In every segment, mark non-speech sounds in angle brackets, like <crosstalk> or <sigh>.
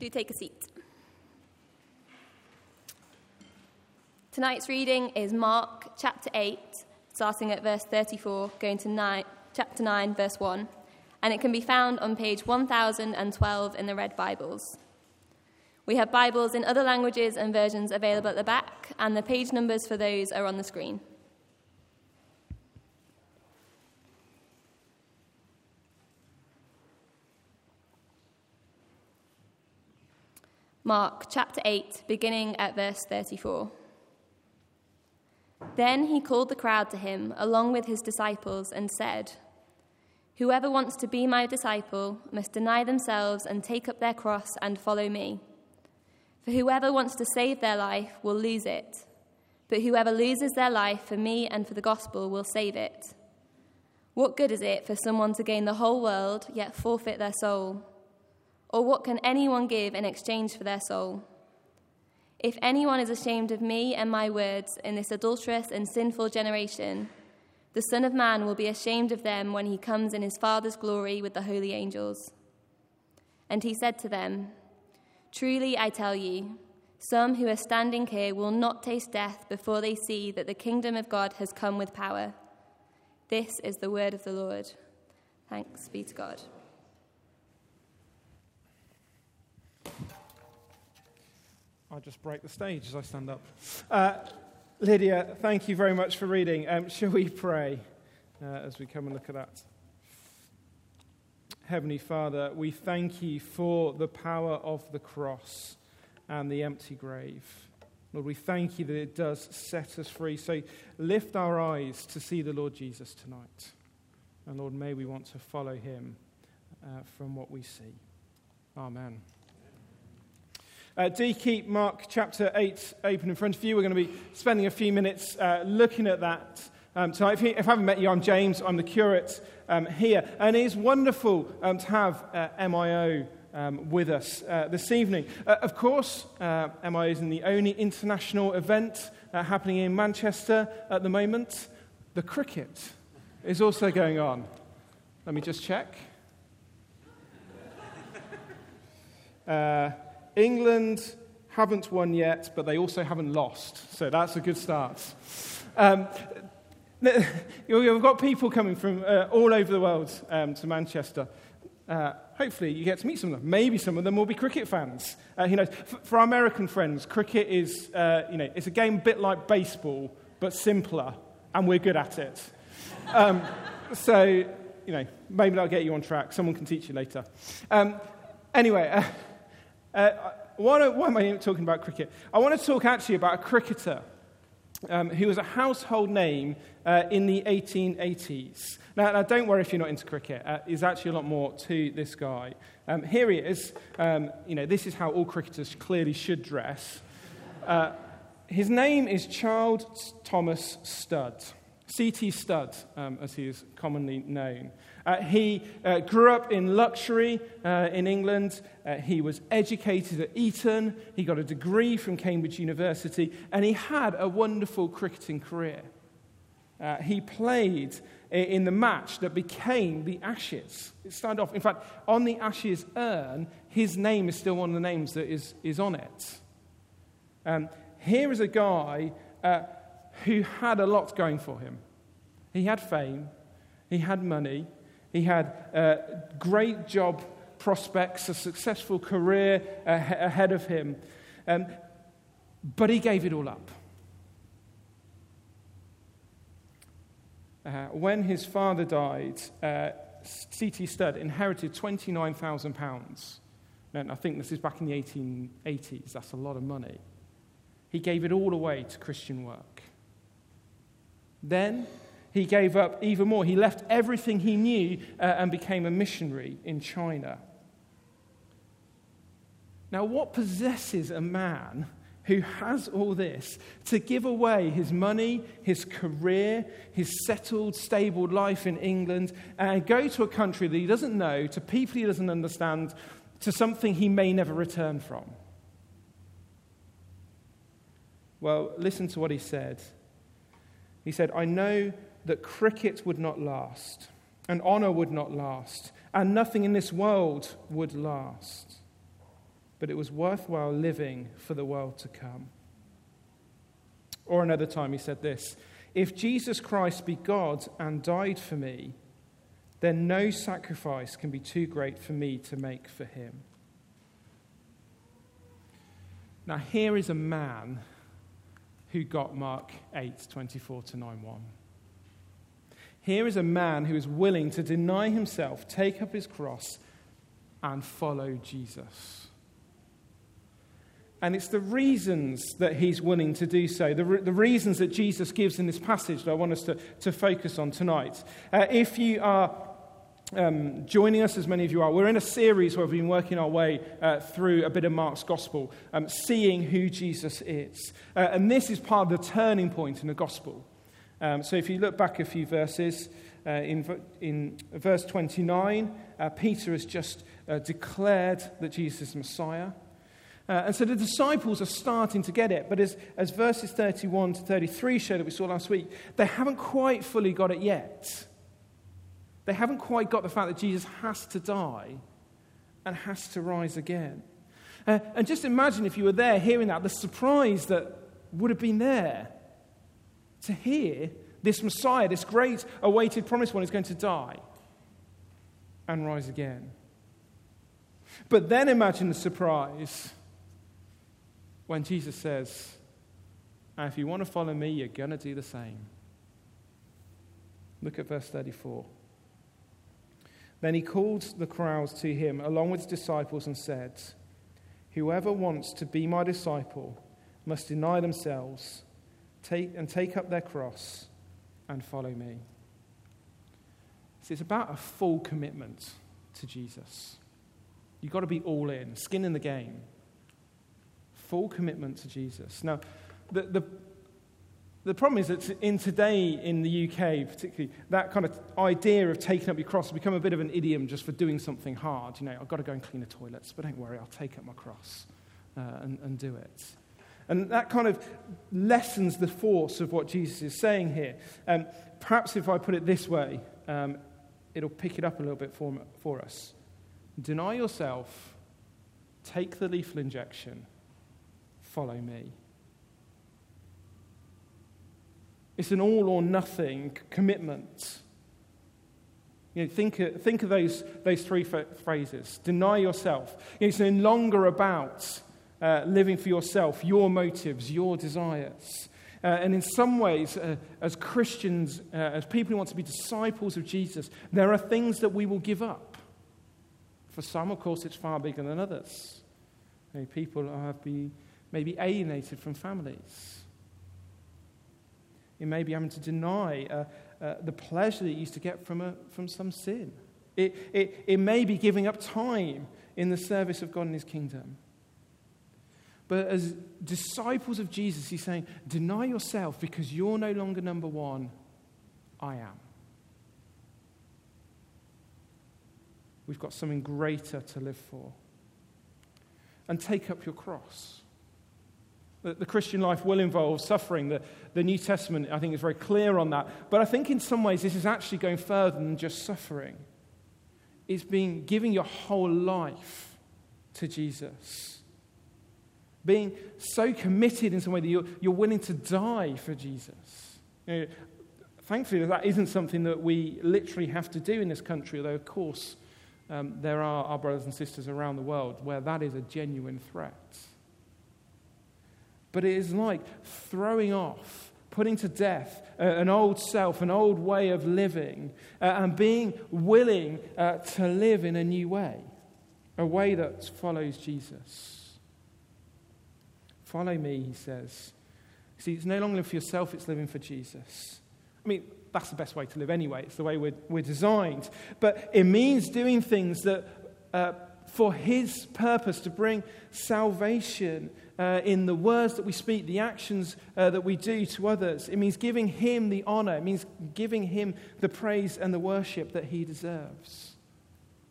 Do take a seat. Tonight's reading is Mark chapter 8, starting at verse 34, going to nine, chapter 9, verse 1, and it can be found on page 1012 in the Red Bibles. We have Bibles in other languages and versions available at the back, and the page numbers for those are on the screen. Mark chapter 8, beginning at verse 34. Then he called the crowd to him, along with his disciples, and said, Whoever wants to be my disciple must deny themselves and take up their cross and follow me. For whoever wants to save their life will lose it, but whoever loses their life for me and for the gospel will save it. What good is it for someone to gain the whole world yet forfeit their soul? Or what can anyone give in exchange for their soul? If anyone is ashamed of me and my words in this adulterous and sinful generation, the Son of Man will be ashamed of them when he comes in his Father's glory with the holy angels. And he said to them, Truly I tell you, some who are standing here will not taste death before they see that the kingdom of God has come with power. This is the word of the Lord. Thanks be to God. I'll just break the stage as I stand up. Uh, Lydia, thank you very much for reading. Um, shall we pray uh, as we come and look at that? Heavenly Father, we thank you for the power of the cross and the empty grave. Lord, we thank you that it does set us free. So lift our eyes to see the Lord Jesus tonight. And Lord, may we want to follow him uh, from what we see. Amen. Uh, do keep Mark chapter 8 open in front of you. We're going to be spending a few minutes uh, looking at that um, tonight. If, you, if, I haven't met you, I'm James. I'm the curate um, here. And it is wonderful um, to have uh, MIO um, with us uh, this evening. Uh, of course, uh, MIO is in the only international event happening in Manchester at the moment. The cricket is also going on. Let me just check. <laughs> Uh, England haven't won yet, but they also haven't lost. So that's a good start. Um, <laughs> we've got people coming from uh, all over the world um, to Manchester. Uh, hopefully, you get to meet some of them. Maybe some of them will be cricket fans. Uh, you know, for, our American friends, cricket is, uh, you know, it's a game a bit like baseball, but simpler, and we're good at it. Um, <laughs> so, you know, maybe that'll get you on track. Someone can teach you later. Um, anyway. Uh, why, why, am I talking about cricket? I want to talk actually about a cricketer um, who was a household name uh, in the 1880s. Now, now, don't worry if you're not into cricket. Uh, there's actually a lot more to this guy. Um, here he is. Um, you know, this is how all cricketers clearly should dress. Uh, his name is Charles Thomas Studd. C.T. Studd, um, as he is commonly known. Uh, he uh, grew up in luxury uh, in England. Uh, he was educated at Eton. He got a degree from Cambridge University. And he had a wonderful cricketing career. Uh, he played in the match that became the Ashes. It started off, in fact, on the Ashes urn, his name is still one of the names that is, is on it. Um, here is a guy uh, who had a lot going for him. He had fame, he had money, he had uh, great job prospects, a successful career ahead of him, um, but he gave it all up. Uh, when his father died, uh, C.T. Studd inherited £29,000. And I think this is back in the 1880s. That's a lot of money. He gave it all away to Christian work. Then he gave up even more. He left everything he knew uh, and became a missionary in China. Now, what possesses a man who has all this to give away his money, his career, his settled, stable life in England, and go to a country that he doesn't know, to people he doesn't understand, to something he may never return from? Well, listen to what he said. He said, I know that cricket would not last, and honor would not last, and nothing in this world would last. but it was worthwhile living for the world to come. Or another time he said this If Jesus Christ be God and died for me, then no sacrifice can be too great for me to make for him. Now, here is a man who got Mark 8 24 to 9 1. Here is a man who is willing to deny himself, take up his cross, and follow Jesus. And it's the reasons that he's willing to do so, the, re- the reasons that Jesus gives in this passage that I want us to, to focus on tonight. Uh, if you are um, joining us, as many of you are, we're in a series where we've been working our way uh, through a bit of Mark's gospel, um, seeing who Jesus is. Uh, and this is part of the turning point in the gospel. Um, so if you look back a few verses, uh, in, in verse 29, uh, Peter has just uh, declared that Jesus is Messiah. Uh, and so the disciples are starting to get it. But as, as verses 31 to 33 show that we saw last week, they haven't quite fully got it yet. They haven't quite got the fact that Jesus has to die and has to rise again. Uh, and just imagine if you were there hearing that, the surprise that would have been there to hear this Messiah, this great awaited promised one, is going to die and rise again. But then imagine the surprise when Jesus says, if you want to follow me, you're going to do the same. Look at verse 34. Then he called the crowds to him along with his disciples and said, Whoever wants to be my disciple must deny themselves take, and take up their cross and follow me. See, it's about a full commitment to Jesus. You've got to be all in, skin in the game full commitment to Jesus. Now, the, the, the problem is that in today in the UK, particularly, that kind of idea of taking up your cross has become a bit of an idiom just for doing something hard. You know, I've got to go and clean the toilets, but don't worry, I'll take up my cross uh, and, and do it. And that kind of lessens the force of what Jesus is saying here. Um, perhaps if I put it this way, um, it'll pick it up a little bit for, for us. Deny yourself, take the lethal injection, follow me. It's an all or nothing commitment. You know, think, of, think of those, those three phrases. Deny yourself. You know, it's no longer about uh, living for yourself, your motives, your desires. Uh, and in some ways, uh, as Christians, uh, as people who want to be disciples of Jesus, there are things that we will give up. For some, of course, it's far bigger than others. You know, people have been maybe alienated from families. It may be having to deny uh, uh, the pleasure that you used to get from, a, from some sin. It, it, it may be giving up time in the service of God and His kingdom. But as disciples of Jesus, He's saying, deny yourself because you're no longer number one, I am. We've got something greater to live for. And take up your cross. The, the Christian life will involve suffering. The, the New Testament, I think, is very clear on that. But I think in some ways this is actually going further than just suffering. It's being giving your whole life to Jesus. Being so committed in some way that you're, you're willing to die for Jesus. You know, thankfully, that isn't something that we literally have to do in this country, although, of course, um, there are our brothers and sisters around the world where that is a genuine threat. But it is like throwing off, putting to death uh, an old self, an old way of living, uh, and being willing uh, to live in a new way, a way that follows Jesus. Follow me, he says. See, it's no longer for yourself, it's living for Jesus. I mean, that's the best way to live anyway. It's the way we're, we're designed. But it means doing things that, uh, for His purpose, to bring salvation uh, in the words that we speak, the actions uh, that we do to others. It means giving Him the honor, it means giving Him the praise and the worship that He deserves.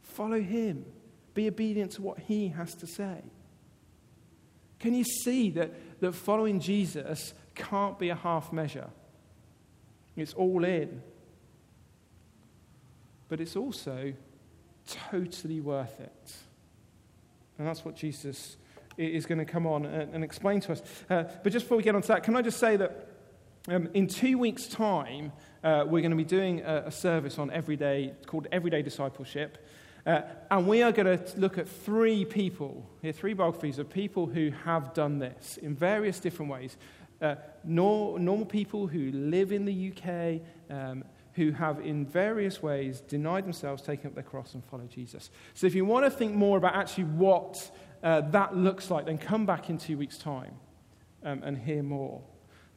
Follow Him, be obedient to what He has to say. Can you see that, that following Jesus can't be a half measure? It's all in. But it's also totally worth it. And that's what Jesus is going to come on and, and explain to us. Uh, but just before we get on to that, can I just say that um, in two weeks' time, uh, we're going to be doing a, a, service on everyday called Everyday Discipleship. Uh, and we are going to look at three people, here, three biographies of people who have done this in various different ways. Uh, nor, normal people who live in the UK, um, who have in various ways denied themselves, taken up their cross, and followed Jesus. So if you want to think more about actually what uh, that looks like, then come back in two weeks' time um, and hear more.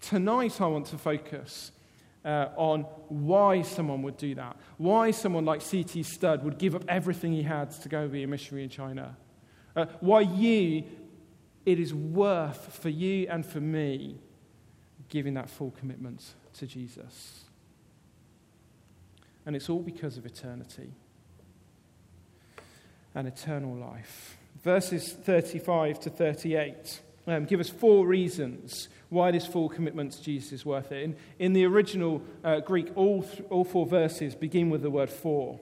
Tonight, I want to focus uh, on why someone would do that. Why someone like C.T. Studd would give up everything he had to go be a missionary in China. Uh, why you, it is worth for you and for me giving that full commitment to Jesus. And it's all because of eternity and eternal life. Verses 35 to 38 um, give us four reasons why this full commitment to Jesus is worth it. In, in the original uh, Greek, all, th- all four verses begin with the word for.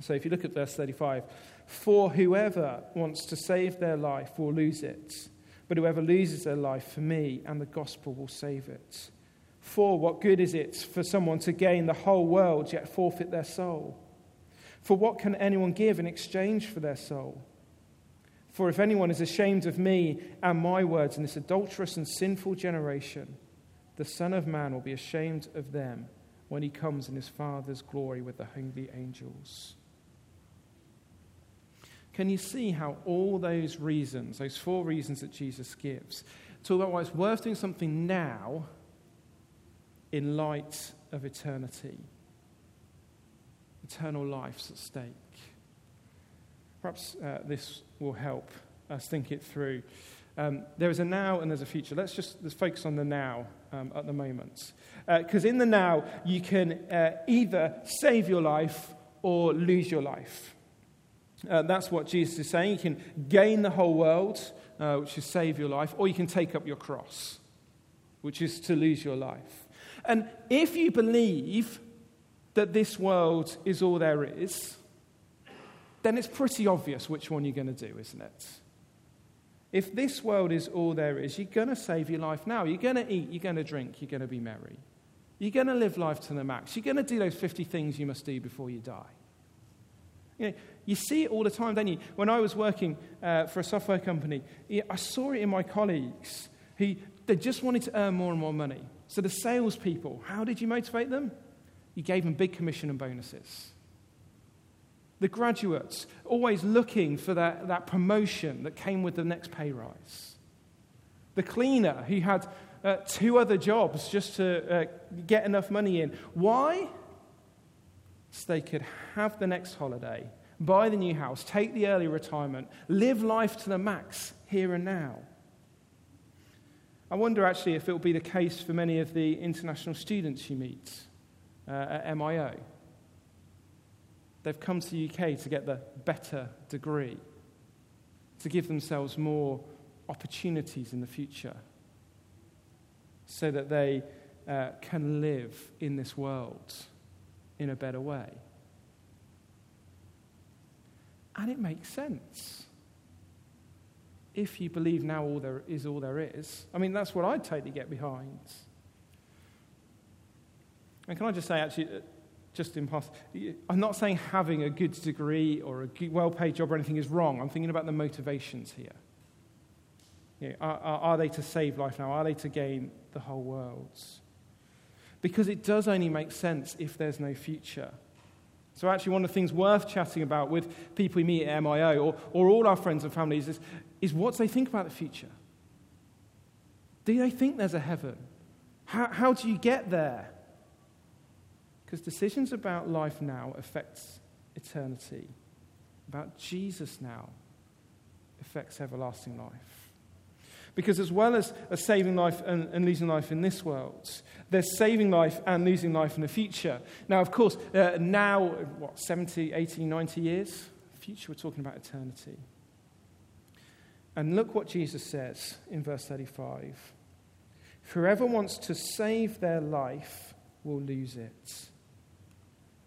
So if you look at verse 35, for whoever wants to save their life will lose it, but whoever loses their life for me and the gospel will save it. For what good is it for someone to gain the whole world yet forfeit their soul? For what can anyone give in exchange for their soul? For if anyone is ashamed of me and my words in this adulterous and sinful generation, the Son of Man will be ashamed of them when he comes in his Father's glory with the holy angels. Can you see how all those reasons, those four reasons that Jesus gives, talk about why it's worth doing something now in light of eternity? Eternal life's at stake. Perhaps uh, this will help us think it through. Um, there is a now and there's a future. Let's just let's focus on the now um, at the moment. Because uh, in the now, you can uh, either save your life or lose your life. Uh, that's what Jesus is saying. You can gain the whole world, uh, which is save your life, or you can take up your cross, which is to lose your life. And if you believe that this world is all there is, then it's pretty obvious which one you're going to do, isn't it? If this world is all there is, you're going to save your life now. You're going to eat, you're going to drink, you're going to be merry. You're going to live life to the max. You're going to do those 50 things you must do before you die. You, know, you see it all the time, don't you? When I was working uh, for a software company, I saw it in my colleagues who they just wanted to earn more and more money. So the salespeople, how did you motivate them? You gave them big commission and bonuses. The graduates, always looking for that, that promotion that came with the next pay rise. The cleaner, who had uh, two other jobs just to uh, get enough money in. Why? So they could have the next holiday, buy the new house, take the early retirement, live life to the max here and now. I wonder actually if it will be the case for many of the international students you meet uh, at MIO. They've come to the UK to get the better degree, to give themselves more opportunities in the future, so that they uh, can live in this world in a better way. And it makes sense. If you believe now all there is all there is, I mean, that's what I'd totally get behind. And can I just say, actually, just impossible. I'm not saying having a good degree or a well paid job or anything is wrong. I'm thinking about the motivations here. You know, are, are, they to save life now? Are they to gain the whole world? Because it does only make sense if there's no future. So, actually, one of the things worth chatting about with people we meet at MIO or, or all our friends and families is, is what they think about the future. Do they think there's a heaven? How, how do you get there? Because decisions about life now affects eternity. About Jesus now affects everlasting life. Because as well as, as saving life and, and, losing life in this world, there's saving life and losing life in the future. Now, of course, uh, now, what, 70, 80, 90 years? Future, we're talking about eternity. And look what Jesus says in verse 35 Whoever wants to save their life will lose it.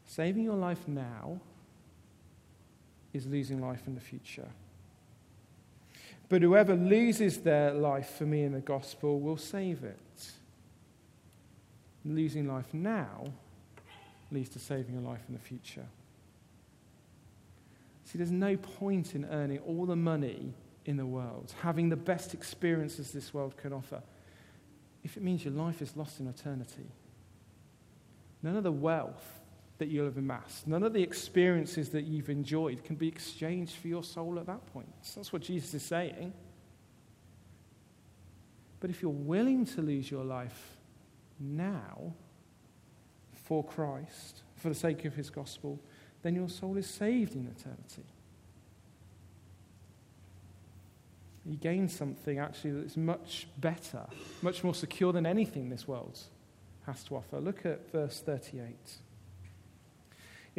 Saving your life now is losing life in the future. But whoever loses their life for me in the gospel will save it. Losing life now leads to saving a life in the future. See, there's no point in earning all the money in the world, having the best experiences this world can offer, if it means your life is lost in eternity. None of the wealth that you'll have amassed, none of the experiences that you've enjoyed can be exchanged for your soul at that point. That's what Jesus is saying. But if you're willing to lose your life now for Christ, for the sake of his gospel, then your soul is saved in eternity. You gain something actually that's much better, much more secure than anything this world has to offer. Look at verse 38.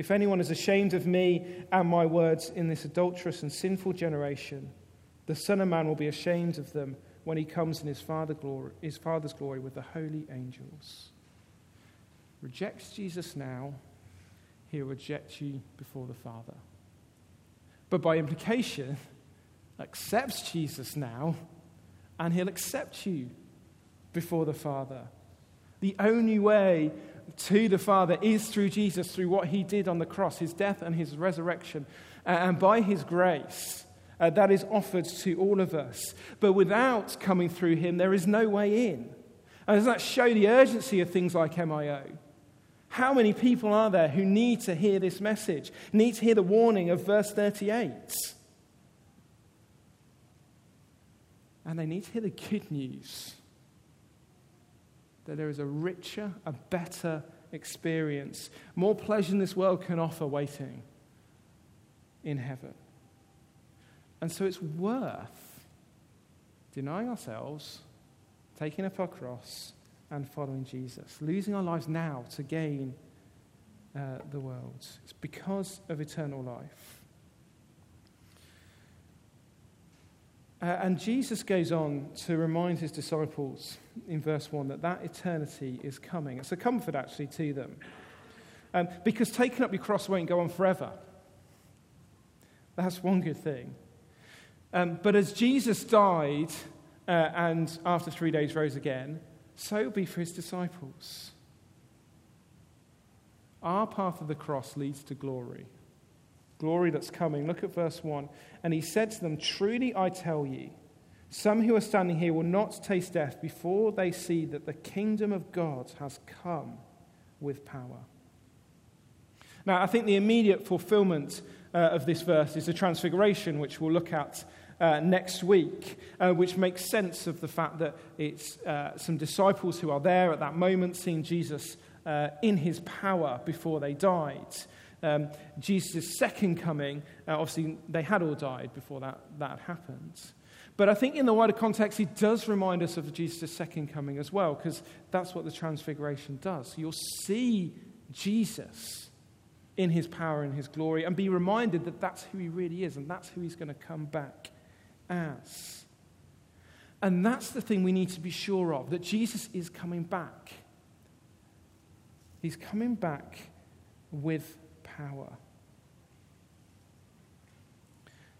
If anyone is ashamed of me and my words in this adulterous and sinful generation, the Son of Man will be ashamed of them when he comes in his, Father glory, his Father's glory with the holy angels. Rejects Jesus now, he'll reject you before the Father. But by implication, accepts Jesus now, and he'll accept you before the Father. The only way to the Father is through Jesus, through what he did on the cross, his death and his resurrection. And by his grace, uh, that is offered to all of us. But without coming through him, there is no way in. And does that show the urgency of things like MIO? How many people are there who need to hear this message, need to hear the warning of verse 38? And they need to hear the good news that there is a richer, a better experience, more pleasure this world can offer waiting in heaven. And so it's worth denying ourselves, taking up our cross, and following Jesus, losing our lives now to gain uh, the world. It's because of eternal life. Uh, and Jesus goes on to remind his disciples in verse 1 that that eternity is coming. It's a comfort, actually, to them. Um, because taking up your cross won't go on forever. That's one good thing. Um, but as Jesus died uh, and after three days rose again, so it'll be for his disciples. Our path of the cross leads to glory. Glory that's coming. Look at verse 1. And he said to them, Truly I tell you, some who are standing here will not taste death before they see that the kingdom of God has come with power. Now, I think the immediate fulfillment uh, of this verse is the transfiguration, which we'll look at uh, next week, uh, which makes sense of the fact that it's uh, some disciples who are there at that moment seeing Jesus uh, in his power before they died. Um, Jesus' second coming, uh, obviously, they had all died before that, that happened. But I think in the wider context, he does remind us of Jesus' second coming as well, because that's what the transfiguration does. You'll see Jesus in his power and his glory and be reminded that that's who he really is and that's who he's going to come back as. And that's the thing we need to be sure of that Jesus is coming back. He's coming back with power.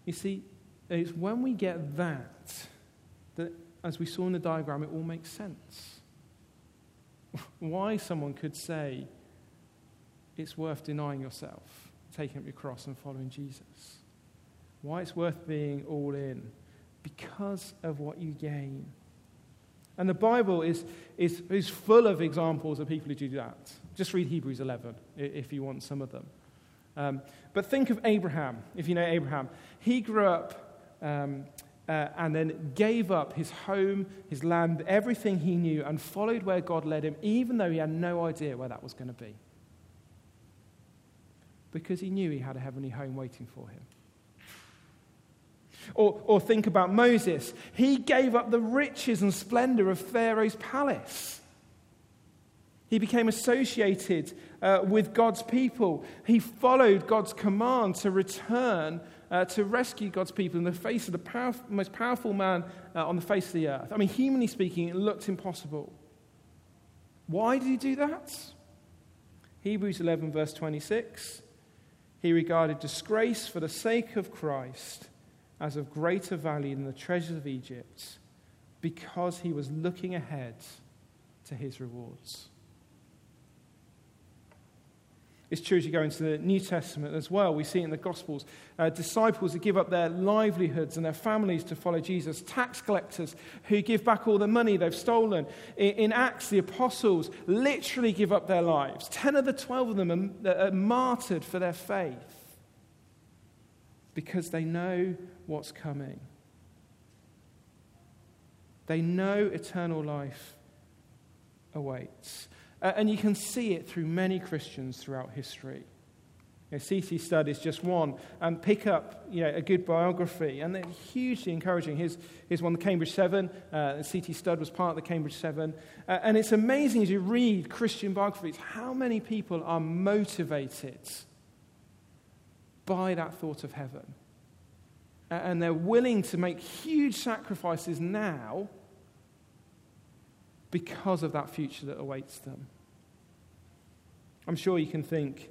You see, it's when we get that that, as we saw in the diagram, it all makes sense. <laughs> Why someone could say it's worth denying yourself, taking up your cross, and following Jesus. Why it's worth being all in because of what you gain. And the Bible is, is, is full of examples of people who do that. Just read Hebrews 11 if you want some of them. Um, but think of Abraham, if you know Abraham. He grew up um, uh, and then gave up his home, his land, everything he knew, and followed where God led him, even though he had no idea where that was going to be. Because he knew he had a heavenly home waiting for him. Or, or think about Moses. He gave up the riches and splendor of Pharaoh's palace. He became associated uh, with God's people. He followed God's command to return uh, to rescue God's people in the face of the most powerful man uh, on the face of the earth. I mean, humanly speaking, it looked impossible. Why did he do that? Hebrews 11, verse 26. He regarded disgrace for the sake of Christ as of greater value than the treasures of Egypt because he was looking ahead to his rewards. It's true as you go into the New Testament as well. We see in the Gospels. Uh, disciples who give up their livelihoods and their families to follow Jesus. Tax collectors who give back all the money they've stolen. In, in Acts, the apostles literally give up their lives. Ten of the twelve of them are, are martyred for their faith because they know what's coming. They know eternal life awaits. And you can see it through many Christians throughout history. You know, C.T. Studd is just one. And pick up you know, a good biography. And they're hugely encouraging. Here's, here's one, the Cambridge Seven. Uh, C.T. Studd was part of the Cambridge Seven. Uh, and it's amazing as you read Christian biographies how many people are motivated by that thought of heaven. Uh, and they're willing to make huge sacrifices now because of that future that awaits them. I'm sure you can think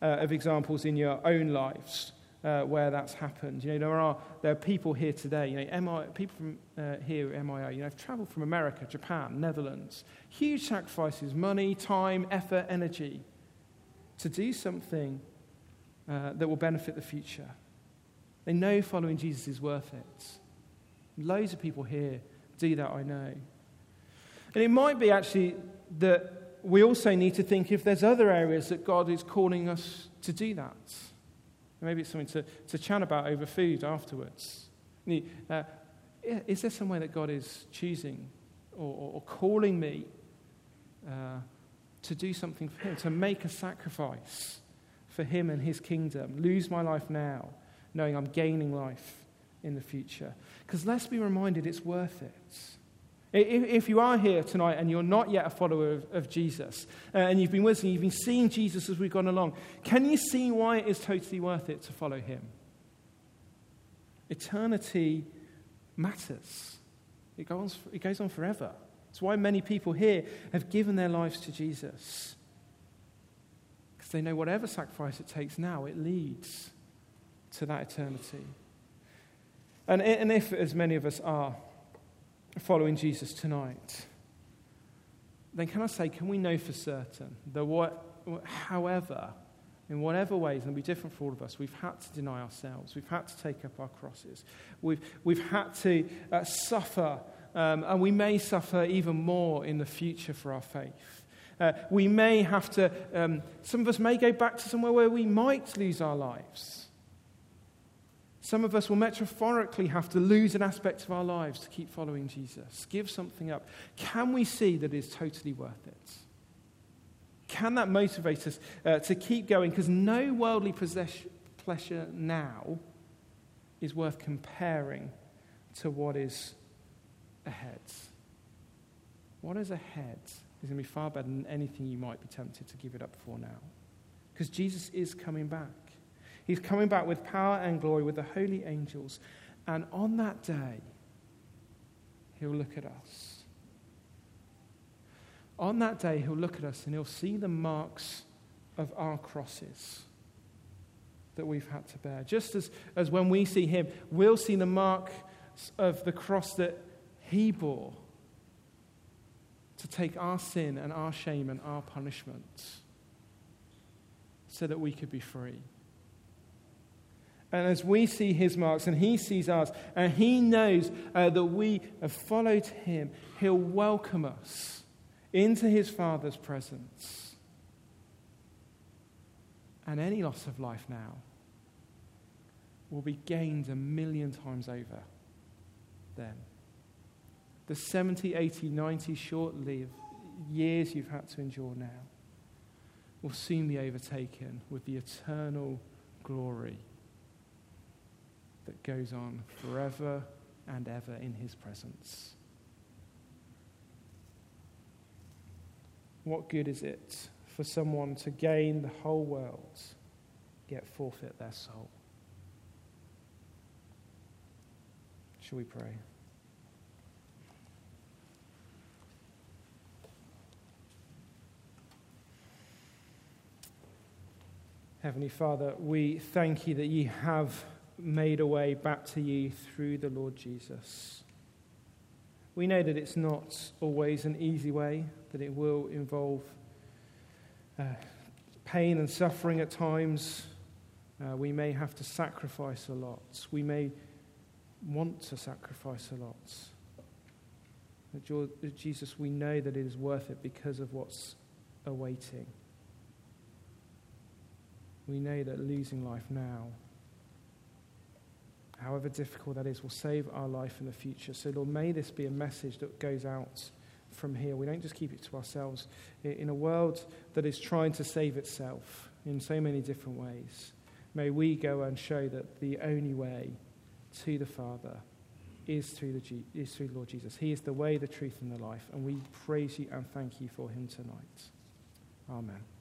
uh, of examples in your own lives uh, where that's happened. You know, there are, there are people here today, you know, MI, people from uh, here at MIO, you know, have traveled from America, Japan, Netherlands, huge sacrifices, money, time, effort, energy, to do something uh, that will benefit the future. They know following Jesus is worth it. Loads of people here do that, I know. And it might be actually that we also need to think if there's other areas that God is calling us to do that. Maybe it's something to, to chat about over food afterwards. Uh, is there somewhere that God is choosing or, or, or calling me uh, to do something for Him, to make a sacrifice for Him and His kingdom? Lose my life now, knowing I'm gaining life in the future. Because let's be reminded it's worth it. If you are here tonight and you're not yet a follower of, of Jesus, uh, and you've been with listening, you've been seeing Jesus as we've gone along, can you see why it is totally worth it to follow him? Eternity matters, it goes, it goes on forever. It's why many people here have given their lives to Jesus. Because they know whatever sacrifice it takes now, it leads to that eternity. And, and if, as many of us are, following Jesus tonight, then can I say, can we know for certain that what, however, in whatever ways, and it'll be different for all of us, we've had to deny ourselves, we've had to take up our crosses, we've, we've had to uh, suffer, um, and we may suffer even more in the future for our faith. Uh, we may have to, um, some of us may go back to somewhere where we might lose our lives. Some of us will metaphorically have to lose an aspect of our lives to keep following Jesus, give something up. Can we see that it's totally worth it? Can that motivate us uh, to keep going? Because no worldly possess- pleasure now is worth comparing to what is ahead. What is ahead is going to be far better than anything you might be tempted to give it up for now. Because Jesus is coming back. He's coming back with power and glory with the holy angels. And on that day, he'll look at us. On that day, he'll look at us and he'll see the marks of our crosses that we've had to bear. Just as, as when we see him, we'll see the mark of the cross that he bore to take our sin and our shame and our punishment so that we could be free. And as we see his marks and he sees ours, and he knows uh, that we have followed him, he'll welcome us into his Father's presence. And any loss of life now will be gained a million times over then. The 70, 80, 90 short lived years you've had to endure now will soon be overtaken with the eternal glory that goes on forever and ever in his presence. What good is it for someone to gain the whole world yet forfeit their soul? Shall we pray? Heavenly Father, we thank you that you have made a way back to you through the Lord Jesus. We know that it's not always an easy way, that it will involve uh, pain and suffering at times. Uh, we may have to sacrifice a lot. We may want to sacrifice a lot. But Jesus, we know that it is worth it because of what's awaiting. We know that losing life now, however difficult that is, will save our life in the future. So, Lord, may this be a message that goes out from here. We don't just keep it to ourselves. In a world that is trying to save itself in so many different ways, may we go and show that the only way to the Father is through, the, is through Lord Jesus. He is the way, the truth, and the life. And we praise you and thank you for him tonight. Amen.